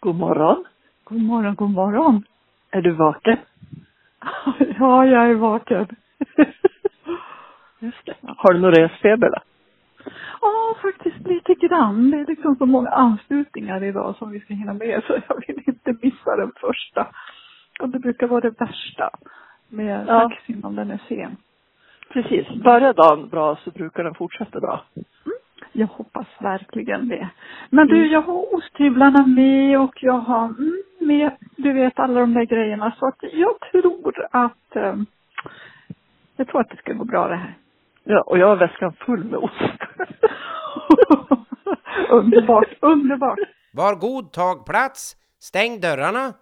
God morgon. God morgon, god morgon. Är du vaken? Ja, jag är vaken. Just det. Har du någon resfeber då? Ja, faktiskt lite grann. Det är liksom så många anslutningar idag som vi ska hinna med så jag vill inte missa den första. Och det brukar vara det värsta med Ja. taxin om den är sen. Precis. Börjar dagen bra så brukar den fortsätta bra. Jag hoppas verkligen det. Men du, Mm. jag har osthyvlarna med och jag har mm, med, du vet alla de där grejerna. Så att jag tror att, eh, jag tror att det ska gå bra det här. Ja, och jag har väskan full med ost. underbart, underbart. Var god, tag plats, stäng dörrarna.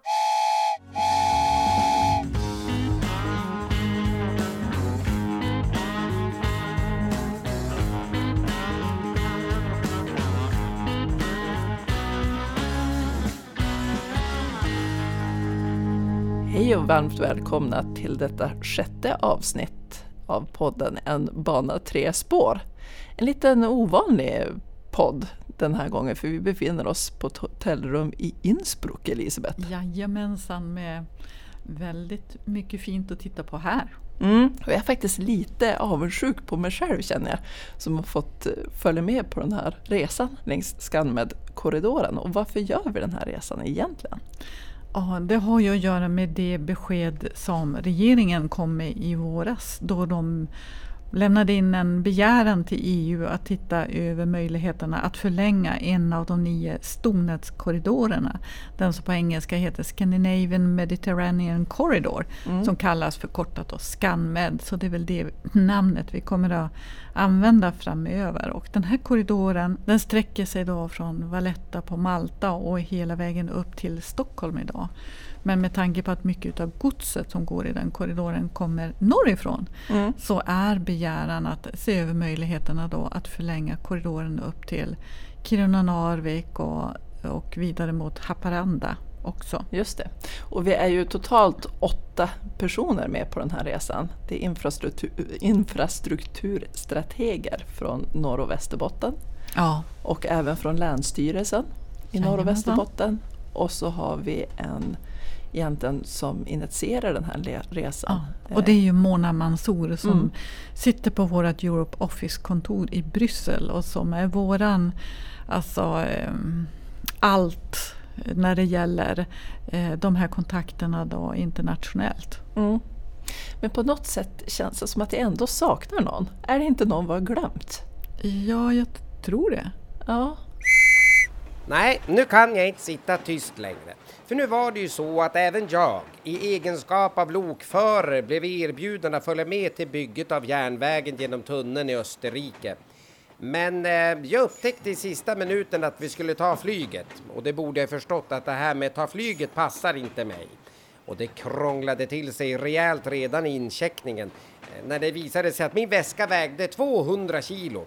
Hej och varmt välkomna till detta sjätte avsnitt av podden En bana tre spår. En liten ovanlig podd den här gången för vi befinner oss på ett hotellrum i Innsbruck, Elisabeth. Jajamensan, med väldigt mycket fint att titta på här. Mm. Jag är faktiskt lite avundsjuk på mig själv känner jag, som har fått eh, följa med på den här resan längs Scanmed-korridoren. Och varför gör vi den här resan egentligen? Ja, det har ju att göra med det besked som regeringen kom med i våras då de lämnade in en begäran till EU att titta över möjligheterna att förlänga en av de nio stomnätskorridorerna. Den som på engelska heter Scandinavian Mediterranean Corridor som kallas förkortat ScanMed. Så det är väl det namnet vi kommer att använda framöver. Och den här korridoren den sträcker sig då från Valletta på Malta och hela vägen upp till Stockholm idag. Men med tanke på att mycket av godset som går i den korridoren kommer norrifrån Mm. så är begäran att se över möjligheterna då att förlänga korridoren upp till Kiruna, Narvik och, och vidare mot Haparanda också. Just det. Och vi är ju totalt åtta personer med på den här resan. Det är infrastruktur, infrastrukturstrateger från Norr och Västerbotten Ja, och även från Länsstyrelsen i Norr och. Västerbotten. Och så har vi en egentligen som initierar den här resan. ja. Och det är ju Mona Mansour som Mm. sitter på vårt Europe Office-kontor i Bryssel och som är våran, alltså ehm, allt när det gäller eh, de här kontakterna då internationellt. Mm. Men på något sätt känns det som att jag ändå saknar någon. Är det inte någon vi har glömt? Ja, jag tror det. Ja, Nej, nu kan jag inte sitta tyst längre. För nu var det ju så att även jag, i egenskap av lokförare, blev erbjuden att följa med till bygget av järnvägen genom tunneln i Österrike. Men eh, jag upptäckte i sista minuten att vi skulle ta flyget. Och det borde jag förstått att det här med att ta flyget passar inte mig. Och det krånglade till sig rejält redan i incheckningen eh, när det visade sig att min väska vägde 200 kilo.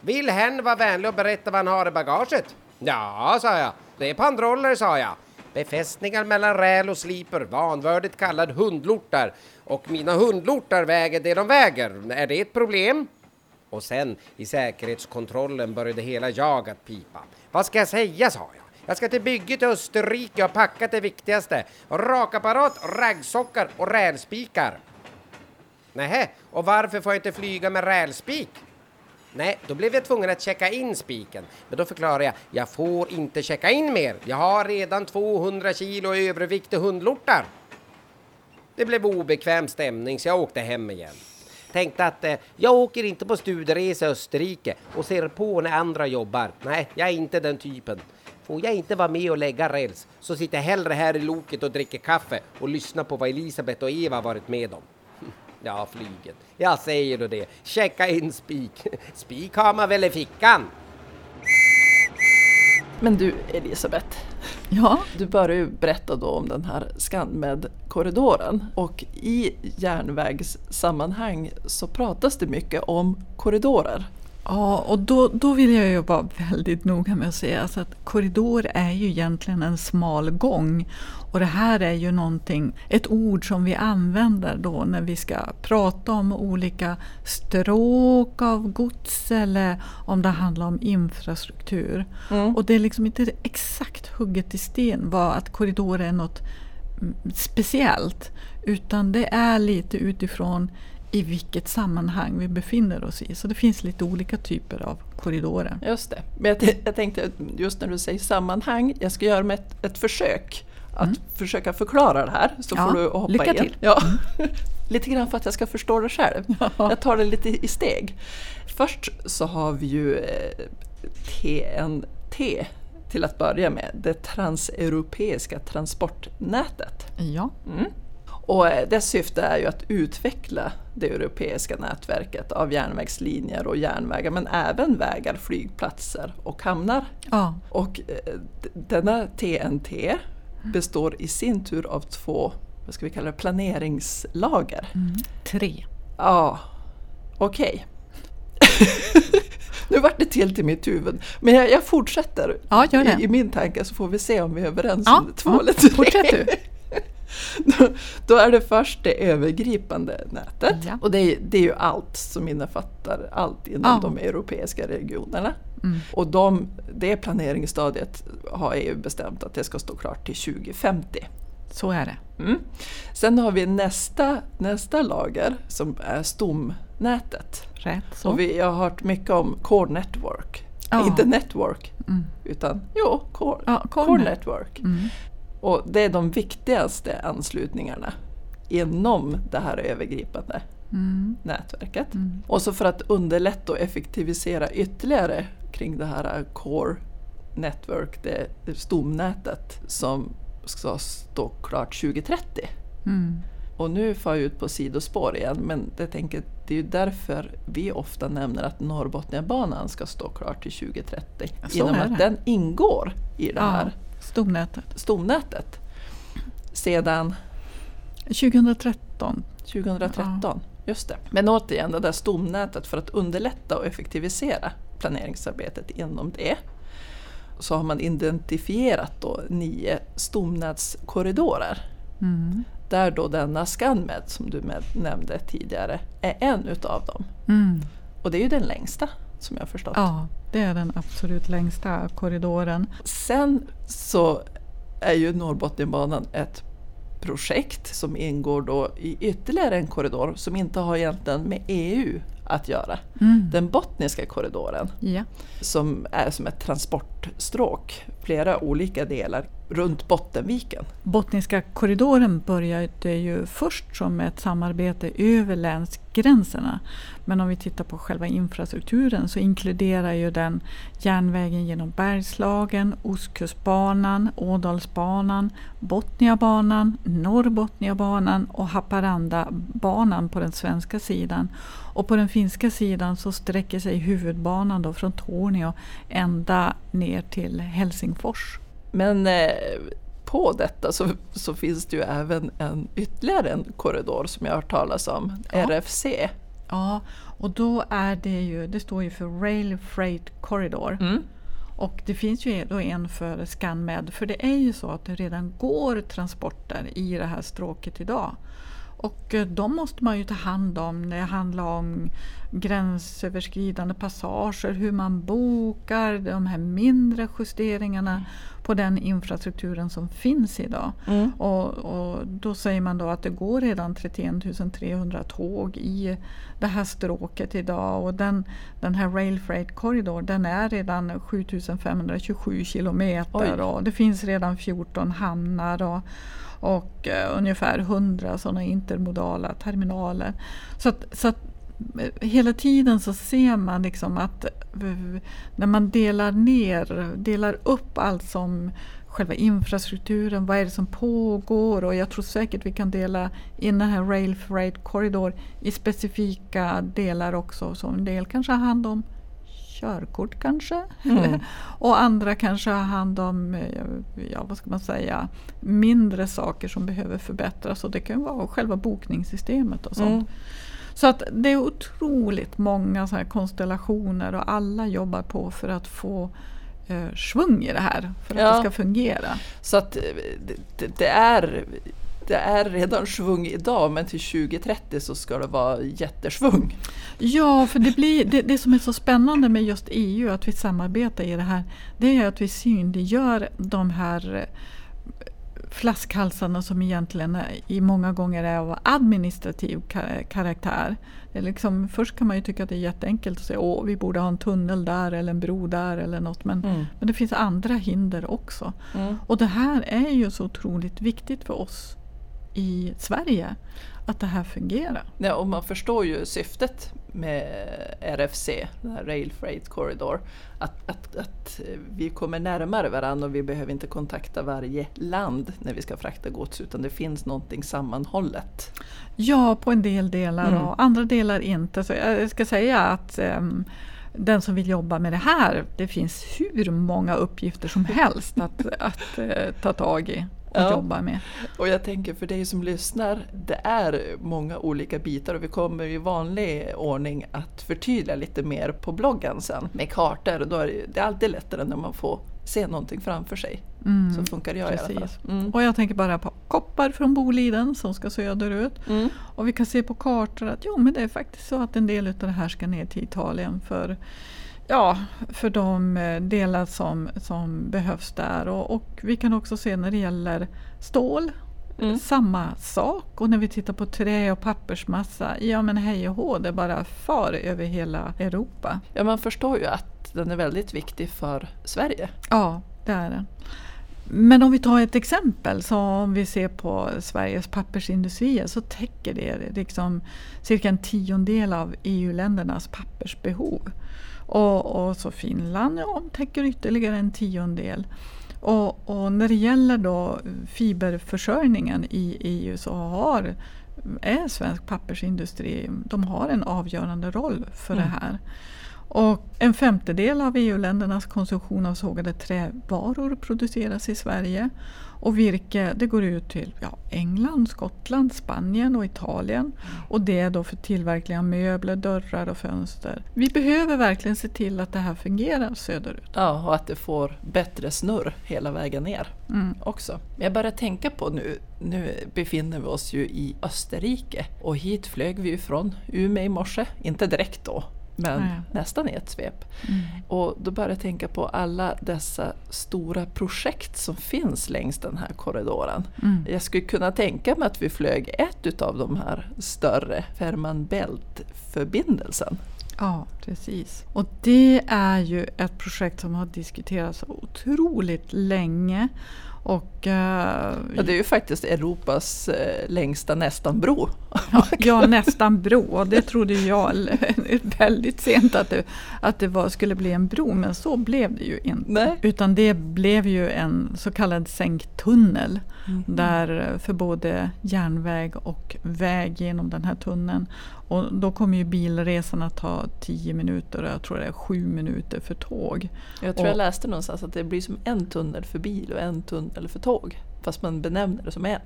Vill hen vara vänlig och berätta vad han har i bagaget? Ja, sa jag. Det är pandroller, sa jag. Befästningar mellan räl och sliper, vanvördigt kallad hundlortar. Och mina hundlortar väger det de väger. Är det ett problem? Och sen i säkerhetskontrollen började hela jag att pipa. Vad ska jag säga, sa jag. Jag ska till bygget i Österrike och har packat det viktigaste. Rakapparat, raggsockar och rälspikar. Nähä, och varför får jag inte flyga med rälspik? Nej, då blev jag tvungen att checka in spiken. Men då förklarade jag, jag får inte checka in mer. Jag har redan 200 kilo övervikt och hundlortar. Det blev obekväm stämning så jag åkte hem igen. Tänkte att eh, jag åker inte på studieresa i Österrike och ser på när andra jobbar. Nej, jag är inte den typen. Får jag inte vara med och lägga räls så sitter jag hellre här i loket och dricker kaffe och lyssnar på vad Elisabeth och Eva varit med om. Ja, flyget. Jag säger då det. Checka in spik. Spik har man väl i fickan? men du Elisabeth, Ja, du började ju berätta då om den här ScanMed-korridoren och i järnvägssammanhang så pratas det mycket om korridorer. Ja, och då, då vill jag ju vara väldigt noga med att säga alltså att korridor är ju egentligen en smal gång. Och det här är ju någonting, ett ord som vi använder då när vi ska prata om olika stråk av gods eller om det handlar om infrastruktur. Mm. Och det är liksom inte exakt hugget i sten var att korridorer är något mm, speciellt. Utan det är lite utifrån i vilket sammanhang vi befinner oss i. Så det finns lite olika typer av korridorer. Just det. Men jag, jag tänkte just när du säger sammanhang, jag ska göra ett, ett försök att mm. försöka förklara det här. Så ja, får du hoppa lycka in. till! Ja. lite grann för att jag ska förstå det själv. Ja. Jag tar det lite i steg. Först så har vi ju TNT eh, till att börja med, det transeuropeiska transportnätet. Ja. Mm. Och eh, dess syfte är ju att utveckla det europeiska nätverket av järnvägslinjer och järnvägar men även vägar, flygplatser och hamnar. Ja. Och eh, denna TNT består i sin tur av två vad ska vi kalla det, planeringslager. Mm. Tre. Ja, okej. Okay. nu vart det till till mitt huvud. Men jag, jag fortsätter ja, i, i, min tanke så får vi se om vi är överens ja, om två ja, eller tre. Fortsätt du. då, då, är det först det övergripande nätet. Ja. Och det är, det är ju allt som innefattar allt inom ja. de europeiska regionerna. Mm. Och de, det planeringsstadiet har EU bestämt att det ska stå klart till 2050. Så är det. Mm. Sen har vi nästa, nästa lager som är stomnätet. Rätt så. Och vi, jag har hört mycket om Core Network. Ja. Inte Network, mm. utan jo, Core, ja, core, core Network. Mm. Och det är de viktigaste anslutningarna inom det här övergripande mm. nätverket. Mm. Och så för att underlätta och effektivisera ytterligare kring det här Core Network, det, det stomnätet som ska stå klart 2030. Mm. Och nu får jag ut på sidospår igen men jag tänker, det är ju därför vi ofta nämner att Norrbotniabanan ska stå klart till 2030. Så genom att den ingår i det här Stomnätet. Stomnätet. Sedan 2013. 2013, ja. just det. Men återigen, det där stomnätet för att underlätta och effektivisera planeringsarbetet inom det så har man identifierat då nio stomnätskorridorer. Mm. Där då denna ScanMed som du nämnde tidigare är en utav dem. Mm. Och det är ju den längsta som jag förstått. Ja, det är den absolut längsta korridoren. Sen så är ju Norrbotniabanan ett projekt som ingår då i ytterligare en korridor som inte har egentligen med EU att göra. Mm. Den Bottniska korridoren ja. som är som ett transportstråk, flera olika delar runt Bottenviken. Bottniska korridoren började ju först som ett samarbete över länsgränserna. Men om vi tittar på själva infrastrukturen så inkluderar ju den järnvägen genom Bergslagen, Ostkustbanan, Ådalsbanan, Botniabanan, Norrbotniabanan och Haparandabanan på den svenska sidan. Och på den finska sidan så sträcker sig huvudbanan då från Torneå ända ner till Helsingfors. Men eh, på detta så, så, finns det ju även en, ytterligare en korridor som jag har hört talas om, ja. RFC. Ja, och då är det ju, det står ju för Rail Freight Corridor. Mm. Och det finns ju då en för ScanMed, för det är ju så att det redan går transporter i det här stråket idag. Och eh, de måste man ju ta hand om när det handlar om gränsöverskridande passager, hur man bokar, de här mindre justeringarna på den infrastrukturen som finns idag. Mm. Och, och, då säger man då att det går redan 31 300 tåg i det här stråket idag och den, den här Rail Freight Corridor den är redan 7527 kilometer Oj. och det finns redan 14 hamnar. Och, och uh, ungefär 100 sådana intermodala terminaler. Så att, så att hela tiden så ser man liksom att när man delar ner, delar upp allt som själva infrastrukturen, vad är det som pågår och jag tror säkert vi kan dela in den här Rail Freight Corridor i specifika delar också. Så en del kanske har hand om körkort kanske. Mm. och andra kanske har hand om ja, vad ska man säga, mindre saker som behöver förbättras. Och det kan vara själva bokningssystemet och sånt. Mm. Så att det är otroligt många så här konstellationer och alla jobbar på för att få eh, svung i det här. För att ja. det ska fungera. Så att eh, det, det är det är redan svung idag men till 2030 så ska det vara jättesvung. Ja, för det, blir, det, det som är så spännande med just EU, att vi samarbetar i det här, det är att vi synliggör de här flaskhalsarna som egentligen i många gånger är av administrativ karaktär. Det liksom, först kan man ju tycka att det är jätteenkelt att säga att vi borde ha en tunnel där eller en bro där eller något. Men, mm. men det finns andra hinder också. Mm. Och det här är ju så otroligt viktigt för oss i Sverige att det här fungerar. Ja, och man förstår ju syftet med RFC, Rail Freight Corridor, att, att, att vi kommer närmare varandra och vi behöver inte kontakta varje land när vi ska frakta gods utan det finns någonting sammanhållet. Ja, på en del delar mm. och andra delar inte. Så jag ska säga att um, den som vill jobba med det här, det finns hur många uppgifter som helst att, att uh, ta tag i och ja. jobba med. Och jag tänker för dig som lyssnar, det är många olika bitar och vi kommer i vanlig ordning att förtydliga lite mer på bloggen sen med kartor. Och då är det, det är alltid lättare när man får se någonting framför sig. Mm, så funkar jag precis. i alla fall. Mm. Och jag tänker bara på koppar från Boliden som ska söderut. Mm. Och vi kan se på kartor att jo, men det är faktiskt så att en del av det här ska ner till Italien för Ja, för de eh, delar som, som behövs där. Och, och vi kan också se när det gäller stål, mm. samma sak. Och när vi tittar på trä och pappersmassa, ja men hej och hå, det bara far över hela Europa. Ja, man förstår ju att den är väldigt viktig för Sverige. Ja, det är den. Men om vi tar ett exempel, så om vi ser på Sveriges pappersindustrier så täcker det liksom cirka en tiondel av EU-ländernas pappersbehov. Och, och så Finland ja, täcker ytterligare en tiondel. Och, och, när det gäller då fiberförsörjningen i EU så har är svensk pappersindustri, de har en avgörande roll för mm. det här. Och en femtedel av EU-ländernas konsumtion av sågade trävaror produceras i Sverige. Och virke det går ut till ja, England, Skottland, Spanien och Italien. Och det är då för tillverkning av möbler, dörrar och fönster. Vi behöver verkligen se till att det här fungerar söderut. Ja, och att det får bättre snurr hela vägen ner mm. också. Jag börjar tänka på nu, nu befinner vi oss ju i Österrike och hit flög vi från Umeå i morse, inte direkt då men ja. nästan i ett svep. Mm. Och då började jag tänka på alla dessa stora projekt som finns längs den här korridoren. Mm. Jag skulle kunna tänka mig att vi flög ett utav de här större Fehmarn Bält-förbindelsen. Ja, precis. Och det är ju ett projekt som har diskuterats otroligt länge och, uh, ja, det är ju faktiskt Europas uh, längsta nästan-bro. Ja, ja, nästan-bro. Och det trodde jag väldigt sent att det, att det var, skulle bli en bro. Men så blev det ju inte. Nej. Utan det blev ju en så kallad sänktunnel. Mm. Där för både järnväg och väg genom den här tunneln. Och då kommer ju bilresan att ta 10 minuter och jag tror det är 7 minuter för tåg. Jag tror och, jag läste någonstans att det blir som en tunnel för bil och en tunnel för tåg. Fast man benämner det som en.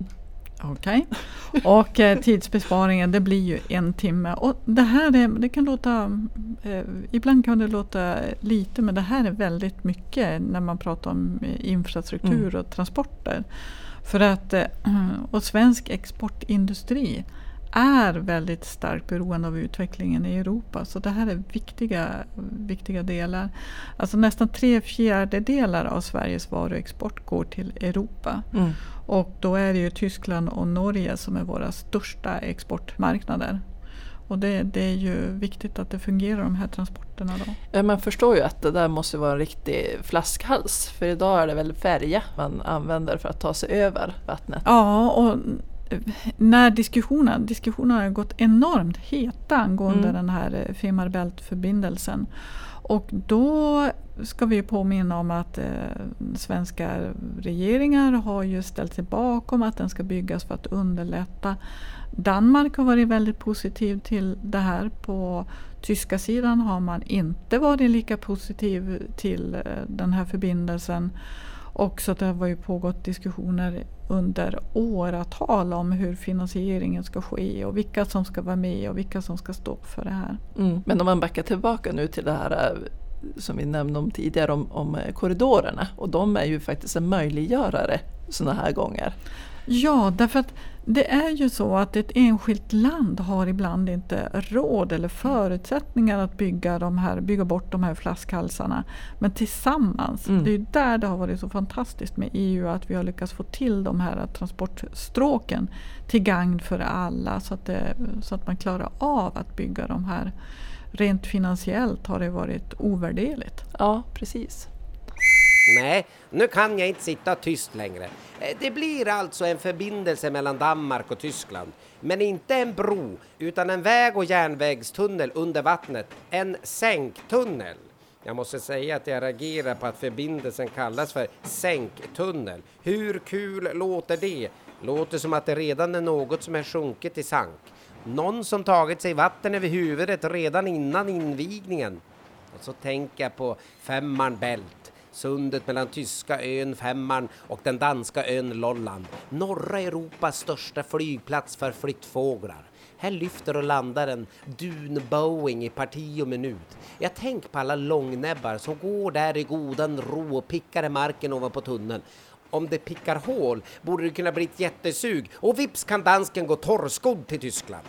Okej. Okay. Och eh, tidsbesparingen det blir ju en timme. Och det här är, det kan låta, eh, ibland kan det låta lite men det här är väldigt mycket när man pratar om eh, infrastruktur mm. och transporter. För att, eh, och svensk exportindustri är väldigt starkt beroende av utvecklingen i Europa. Så det här är viktiga, viktiga delar. Alltså nästan tre fjärdedelar av Sveriges varuexport går till Europa. Mm. Och då är det ju Tyskland och Norge som är våra största exportmarknader. Och det, det, är ju viktigt att det fungerar de här transporterna. Då. Ja, man förstår ju att det där måste vara en riktig flaskhals. För idag är det väl färja man använder för att ta sig över vattnet. Ja, och när diskussionen, diskussionerna har gått enormt heta angående mm. den här eh, Fehmarn Bält-förbindelsen. Och då ska vi påminna om att eh, svenska regeringar har ju ställt sig bakom att den ska byggas för att underlätta. Danmark har varit väldigt positiv till det här. På tyska sidan har man inte varit lika positiv till eh, den här förbindelsen. Och så det har ju pågått diskussioner under åratal om hur finansieringen ska ske och vilka som ska vara med och vilka som ska stå för det här. Mm. Men om man backar tillbaka nu till det här eh, som vi nämnde om tidigare om, om eh, korridorerna och de är ju faktiskt en möjliggörare sådana här gånger? Ja, därför att det är ju så att ett enskilt land har ibland inte råd eller förutsättningar att bygga, de här, bygga bort de här flaskhalsarna. Men tillsammans, Mm. det är där det har varit så fantastiskt med EU att vi har lyckats få till de här transportstråken till gagn för alla så att, det, så att man klarar av att bygga de här. Rent finansiellt har det varit ovärderligt. Ja, precis. Nej, nu kan jag inte sitta tyst längre. Eh, det blir alltså en förbindelse mellan Danmark och Tyskland. Men inte en bro, utan en väg och järnvägstunnel under vattnet. En sänktunnel. Jag måste säga att jag reagerar på att förbindelsen kallas för sänktunnel. Hur kul låter det? Låter som att det redan är något som är sjunket i sank. Någon som tagit sig vatten över huvudet redan innan invigningen. Och så tänker jag på Femman Bält, sundet mellan tyska ön Femmern och den danska ön Lolland. Norra Europas största flygplats för flyttfåglar. Här lyfter och landar en dun-Boeing i parti och minut. Jag tänker på alla långnäbbar som går där i godan ro och pickar i marken ovanpå tunneln. Om det pickar hål borde det kunna bli ett jättesug och vips kan dansken gå torrskodd till Tyskland.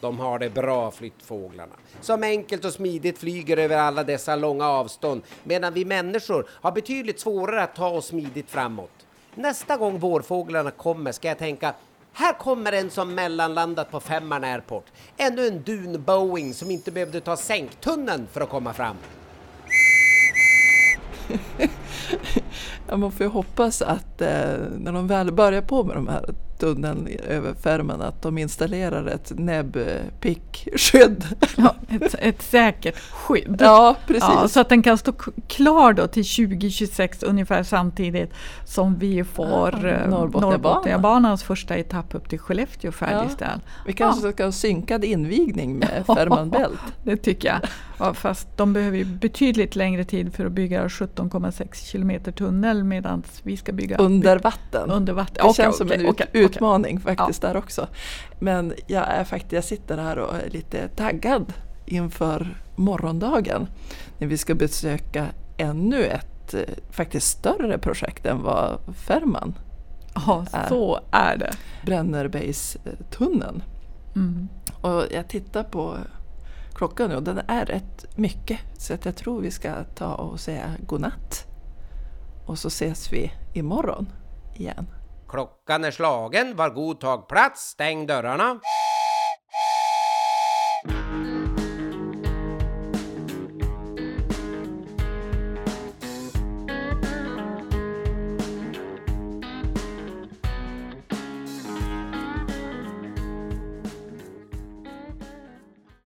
De har det bra flyttfåglarna, som enkelt och smidigt flyger över alla dessa långa avstånd, medan vi människor har betydligt svårare att ta oss smidigt framåt. Nästa gång vårfåglarna kommer ska jag tänka här kommer en som mellanlandat på Femman Airport. Ännu en dun-Boeing som inte behövde ta sänktunneln för att komma fram. Ja, man får ju hoppas att eh, när de väl börjar på med de här tunneln över Färmen att de installerar ett näbbpickskydd. Ja, ett, ett säkert skydd. Ja, precis. Ja, så att den kan stå klar då till 2026 ungefär samtidigt som vi får Ja, eh, Norrbotniabanan. Norrbotniabanans första etapp upp till Skellefteå färdigställd. Vi kanske ska ha synkad invigning med Ja. Färman Bält. Det tycker jag. Ja, fast de behöver ju betydligt längre tid för att bygga 17,6 kilometer tunnel medan vi ska bygga Under vatten. under vatten. Det Okej, känns som okej, en okej. utmaning faktiskt där också. Men jag är faktiskt, jag sitter här och är lite taggad inför morgondagen när vi ska besöka ännu ett eh, faktiskt större projekt än vad Färman, Ja, så är det. Brännerbergstunneln. Mm. Och jag tittar på klockan nu och den är rätt mycket så att jag tror vi ska ta och säga godnatt. Och så ses vi imorgon igen. Klockan är slagen, var god tag plats, stäng dörrarna.